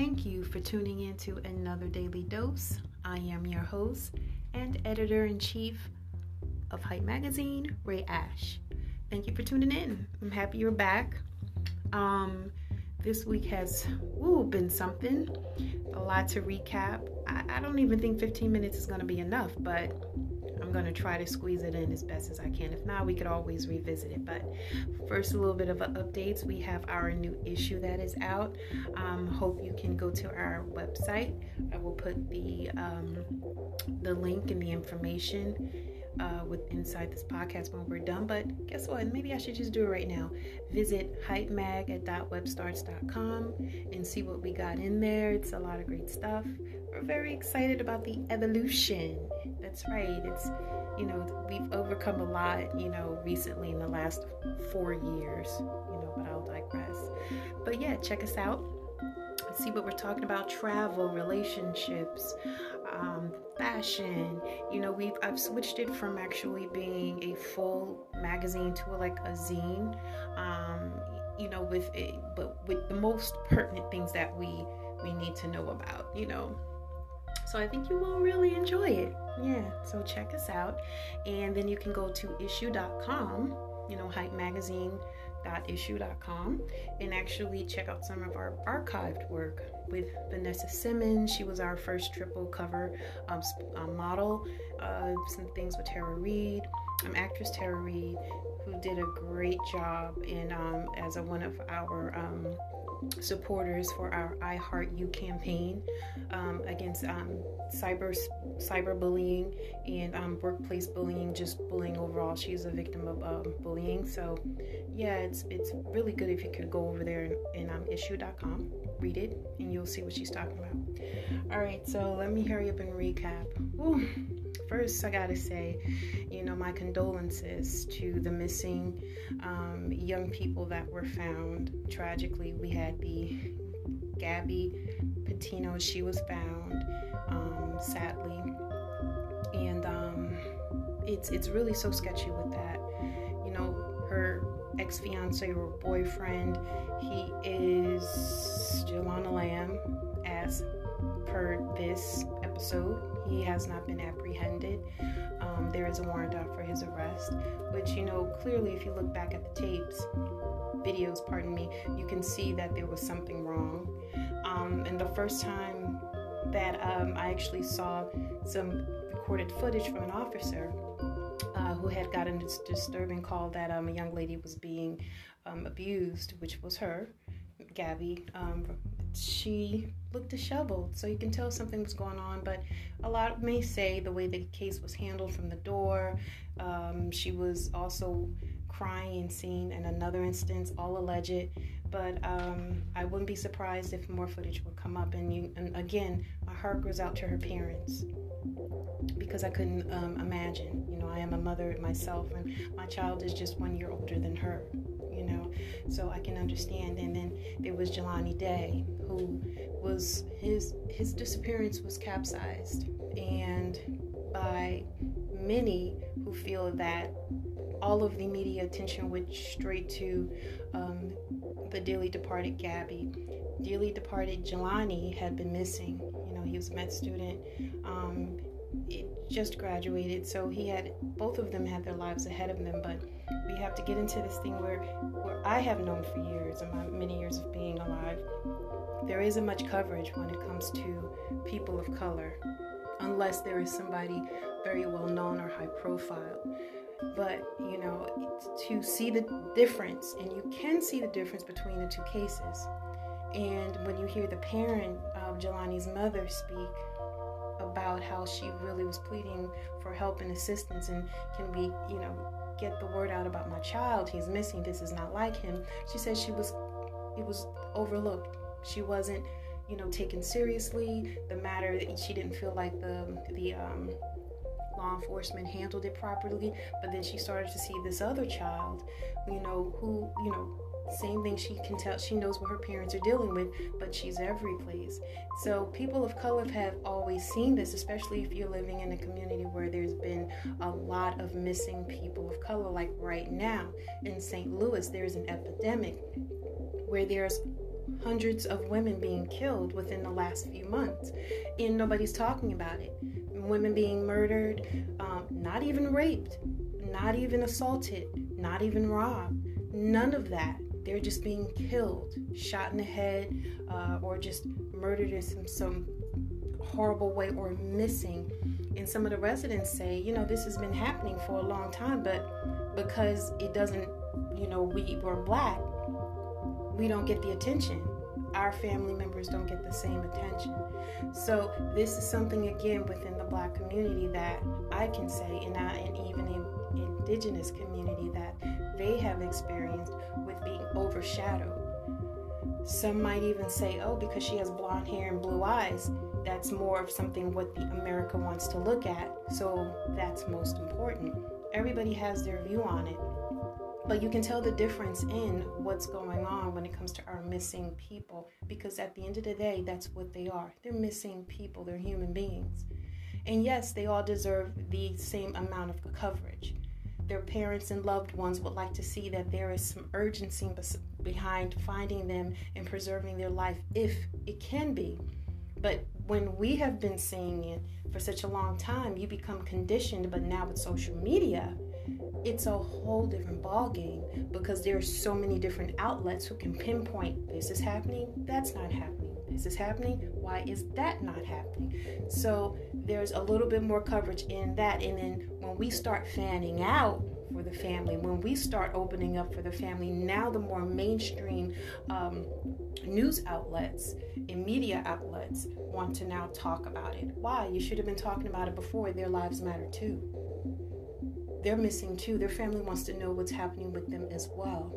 Thank you for tuning in to another daily dose. I am your host and editor in chief of Hype Magazine, Ray Ash. Thank you for tuning in. I'm happy you're back. Um, this week has ooh, been something. A lot to recap. I, I don't even think 15 minutes is going to be enough, but I'm going to try to squeeze it in as best as I can. If not, we could always revisit it. But first, a little bit of updates. We have our new issue that is out. Um, hope you can go to our website. I will put the um, the link and the information uh, with inside this podcast when we're done. But guess what? Maybe I should just do it right now. Visit hypemag at webstarts.com and see what we got in there. It's a lot of great stuff. We're very excited about the evolution. That's right. It's you know we've overcome a lot you know recently in the last four years. You know, but I'll digress. But yeah, check us out see what we're talking about travel relationships um, fashion. You know, we've I've switched it from actually being a full magazine to like a zine. Um, you know, with it, but with the most pertinent things that we we need to know about. You know. So I think you will really enjoy it. Yeah. So check us out, and then you can go to issuu.com, You know, Hype Magazine dot issuu.com, and actually check out some of our archived work with Vanessa Simmons. She was our first triple cover um, um, model. Uh, some things with Tara Reid, um, actress Tara Reid, who did a great job in um, as a, one of our um, supporters for our I Heart You campaign um, against um, cyber cyberbullying and um, workplace bullying, just bullying overall. She's a victim of um, bullying, so yeah, it's it's really good if you could go over there and, um, issuu.com, read it, and you'll see what she's talking about. All right, so let me hurry up and recap. First, I gotta say, you know, my condolences to the missing um, young people that were found. Tragically, we had the Gabby Petito, she was found, um, sadly. And um, it's, it's really so sketchy with that. You know, her ex fiance or boyfriend, he is Jelana Lamb, as per this episode he has not been apprehended. Um, there is a warrant out for his arrest, which, you know, clearly, if you look back at the tapes, videos, pardon me, you can see that there was something wrong. Um, and the first time that um, I actually saw some recorded footage from an officer uh, who had gotten a disturbing call that um, a young lady was being um, abused, which was her, Gabby, um, she looked disheveled, so you can tell something was going on. But a lot may say the way the case was handled from the door. Um, she was also crying and seen in another instance, all alleged. But um, I wouldn't be surprised if more footage would come up. And, you, and again, my heart goes out to her parents because I couldn't um, imagine. You know, I am a mother myself, and my child is just one year older than her so I can understand. And then there was Jelani Day, who was his his disappearance was capsized, and by many who feel that all of the media attention went straight to um, the dearly departed Gabby. Dearly departed Jelani had been missing. You know, he was a med student. Um, just graduated, so he had both of them had their lives ahead of them. But we have to get into this thing where, where I have known for years, in my many years of being alive, there isn't much coverage when it comes to people of color, unless there is somebody very well known or high profile. But you know, to see the difference, and you can see the difference between the two cases. And when you hear the parent of Jelani's mother speak, about how she really was pleading for help and assistance and can we, you know, get the word out about my child. He's missing. This is not like him. She said she was it was overlooked. She wasn't, you know, taken seriously. The matter she didn't feel like the the um law enforcement handled it properly, but then she started to see this other child, you know, who, you know, same thing she can tell she knows what her parents are dealing with but she's every place so people of color have always seen this especially if you're living in a community where there's been a lot of missing people of color like right now in st louis there's an epidemic where there's hundreds of women being killed within the last few months, and nobody's talking about it. Women being murdered, um, not even raped, not even assaulted, not even robbed. None of that. They're just being killed, shot in the head, uh, or just murdered in some, some horrible way or missing. And some of the residents say, you know, this has been happening for a long time, but because it doesn't, you know, we were black, we don't get the attention. Our family members don't get the same attention. So this is something again within the black community that I can say, and, I, and even in indigenous community that they have experienced with being overshadowed. Some might even say, oh, because she has blonde hair and blue eyes, that's more of something what the America wants to look at. So that's most important. Everybody has their view on it. But you can tell the difference in what's going on when it comes to our missing people because at the end of the day, that's what they are. They're missing people, they're human beings. And yes, they all deserve the same amount of coverage. Their parents and loved ones would like to see that there is some urgency behind finding them and preserving their life if it can be. But when we have been seeing it for such a long time, you become conditioned. But now with social media, it's a whole different ball game because there are so many different outlets who can pinpoint this is happening, that's not happening. This is happening, why is that not happening? So there's a little bit more coverage in that. And then when we start fanning out for the family, when we start opening up for the family, now the more mainstream um, news outlets and media outlets want to now talk about it. Why? You should have been talking about it before. Their lives matter too. They're missing too. Their family wants to know what's happening with them as well.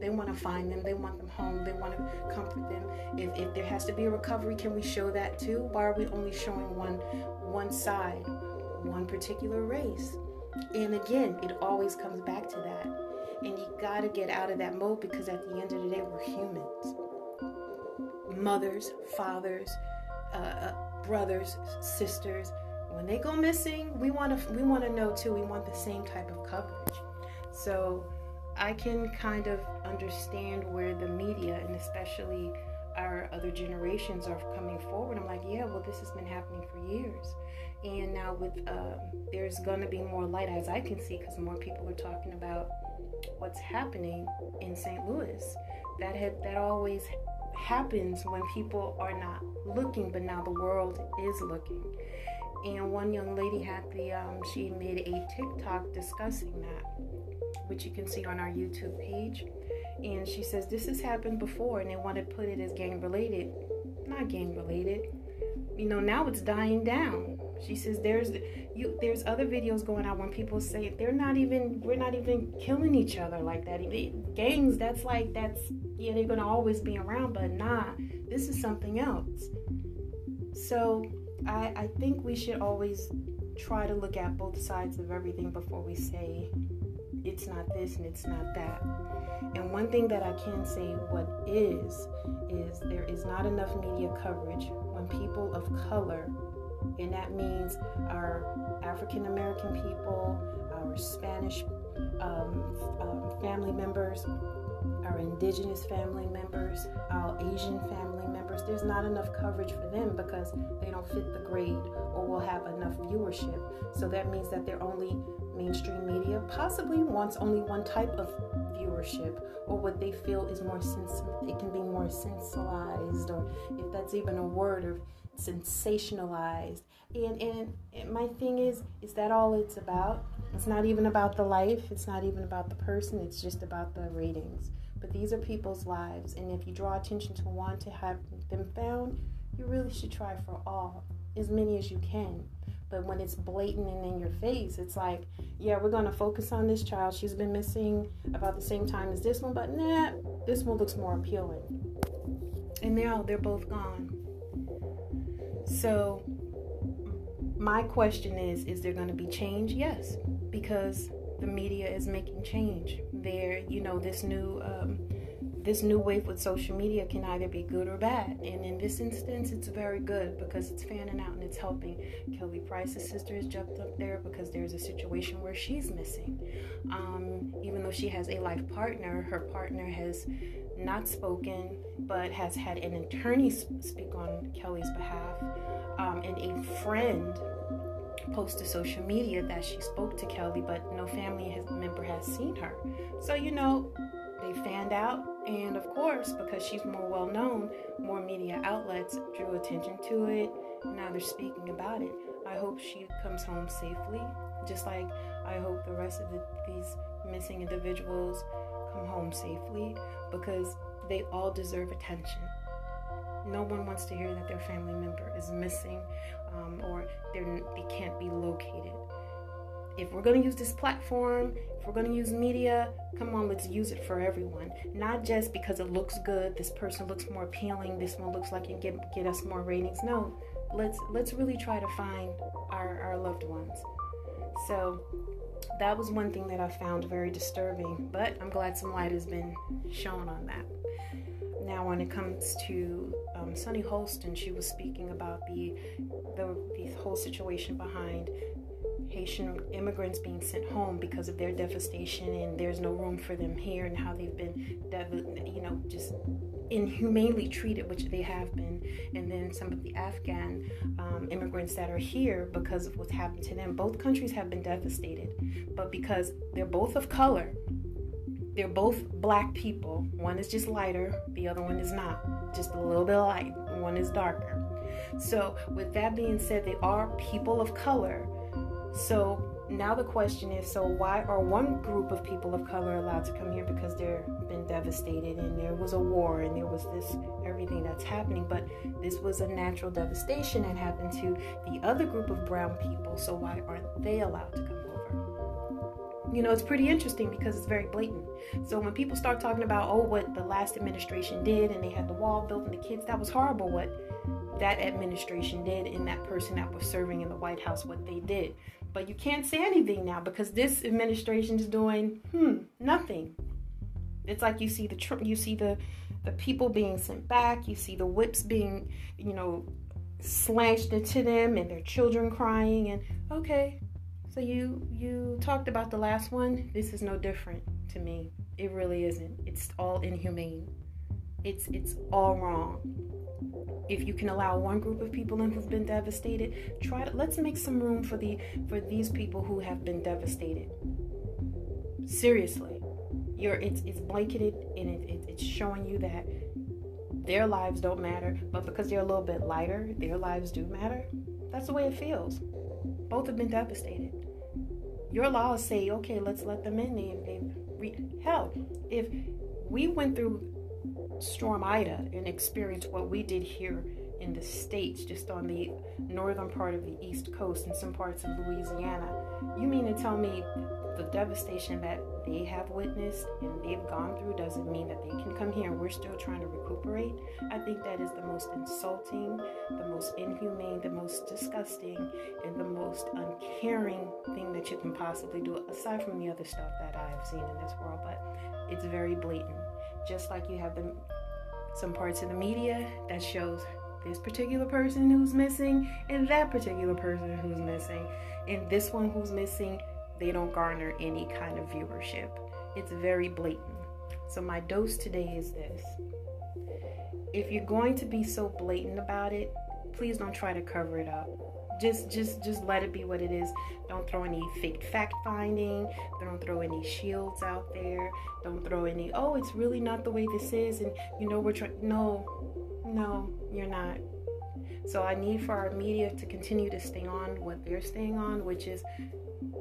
They want to find them. They want them home. They want to comfort them. If, if there has to be a recovery, can we show that too? Why are we only showing one one side, one particular race? And again, it always comes back to that. And you got to get out of that mode because at the end of the day, we're humans. Mothers, fathers, uh, uh brothers, sisters. When they go missing, we want to we want to know too. We want the same type of coverage. So I can kind of understand where the media and especially our other generations are coming forward. I'm like, yeah, well, this has been happening for years. And now with um, there's going to be more light as I can see because more people are talking about what's happening in St. Louis. That had that always happens when people are not looking, but now the world is looking. And one young lady had the um, she made a TikTok discussing that, which you can see on our YouTube page. And she says this has happened before, and they want to put it as gang related. Not gang related. You know, now it's dying down she says there's you there's other videos going out when people say they're not even we're not even killing each other like that. Gangs, that's like that's yeah, they're gonna always be around, but nah, this is something else. So I I think we should always try to look at both sides of everything before we say it's not this and it's not that. And one thing that I can say what is is there is not enough media coverage when people of color and that means our African American people, our Spanish um, um, family members, our indigenous family members, our Asian family members. There's not enough coverage for them because they don't fit the grade or will have enough viewership. So that means that they're only mainstream media possibly wants only one type of viewership or what they feel is more sens- it can be more sensualized or if that's even a word or sensationalized. And, and, and my thing is, is that all it's about? It's not even about the life, it's not even about the person, it's just about the ratings. But these are people's lives, and if you draw attention to one to have them found, you really should try for all, as many as you can. But when it's blatant and in your face, it's like, yeah, we're gonna focus on this child. She's been missing about the same time as this one, but nah, this one looks more appealing. And now they're both gone. So, my question is is there going to be change? Yes, because the media is making change. There, you know, this new um, this new wave with social media can either be good or bad. And in this instance, it's very good because it's fanning out and it's helping. Kelly Price's sister has jumped up there because there's a situation where she's missing. Um, even though she has a life partner, her partner has not spoken but has had an attorney speak on Kelly's behalf um, and a friend post to social media that she spoke to Kelly, but no family has, member has seen her. So, you know, they fanned out, and of course, because she's more well known, more media outlets drew attention to it. Now they're speaking about it. I hope she comes home safely, just like I hope the rest of the, these missing individuals come home safely because they all deserve attention. No one wants to hear that their family member is missing um, or they can't be located. If we're going to use this platform, if we're going to use media, come on, let's use it for everyone. Not just because it looks good, this person looks more appealing, this one looks like it get, get us more ratings. No, let's let's really try to find our, our loved ones. So that was one thing that I found very disturbing, but I'm glad some light has been shown on that. Now, when it comes to um, Sunny Hostin, she was speaking about the, the the whole situation behind Haitian immigrants being sent home because of their devastation and there's no room for them here and how they've been, you know, just inhumanely treated, which they have been. And then some of the Afghan um, immigrants that are here because of what's happened to them. Both countries have been devastated, but because they're both of color, they're both black people. One is just lighter, the other one is not. Just a little bit light, one is darker. So, with that being said, they are people of color so now the question is so why are one group of people of color allowed to come here because they've been devastated and there was a war and there was this everything that's happening but this was a natural devastation that happened to the other group of brown people so why aren't they allowed to come you know it's pretty interesting because it's very blatant so when people start talking about oh what the last administration did and they had the wall built and the kids that was horrible what that administration did and that person that was serving in the White House what they did. But you can't say anything now because this administration is doing hmm nothing. It's like you see the you see the the people being sent back. You see the whips being you know slashed into them and their children crying and okay. So you you talked about the last one. This is no different to me. It really isn't. It's all inhumane. It's it's all wrong if you can allow one group of people in who've been devastated, try to let's make some room for the for these people who have been devastated. Seriously, you're it's it's blanketed and it, it, it's showing you that their lives don't matter, but because they're a little bit lighter, their lives do matter. That's the way it feels. Both have been devastated. Your laws say, okay, let's let them in. And, they re- if we went through Storm Ida and experienced what we did here in the States, just on the northern part of the East Coast and some parts of Louisiana. You mean to tell me the devastation that they have witnessed and they've gone through doesn't mean that they can come here and we're still trying to recuperate? I think that is the most insulting, the most inhumane, the most disgusting, and the most uncaring thing that you can possibly do, aside from the other stuff that I have seen in this world. But it's very blatant just like you have the, some parts of the media that shows this particular person who's missing and that particular person who's missing. And this one who's missing, they don't garner any kind of viewership. It's very blatant. So, my dose today is this. If you're going to be so blatant about it, please don't try to cover it up. Just just just let it be what it is. Don't throw any fake fact finding. Don't throw any shields out there. Don't throw any oh it's really not the way this is and you know we're trying no no you're not. So i need for our media to continue to stay on what they're staying on which is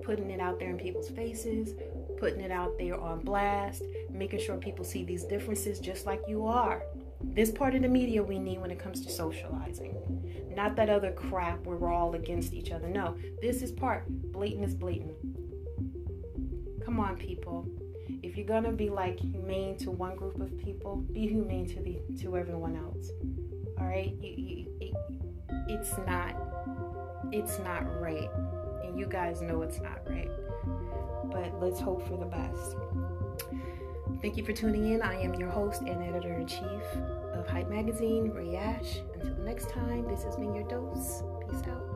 putting it out there in people's faces putting it out there on blast making sure people see these differences just like you are this part of the media we need when it comes to socializing. Not that other crap where we're all against each other. No, this is part. Blatant is blatant. Come on, people. If you're gonna be like humane to one group of people, be humane to the to everyone else. All right, it, it's not it's not right, you guys know it's not right. But let's hope for the best. Thank you for tuning in. I am your host and editor in chief of Hype Magazine, Ray Ash. Until next time, this has been your dose. Peace out.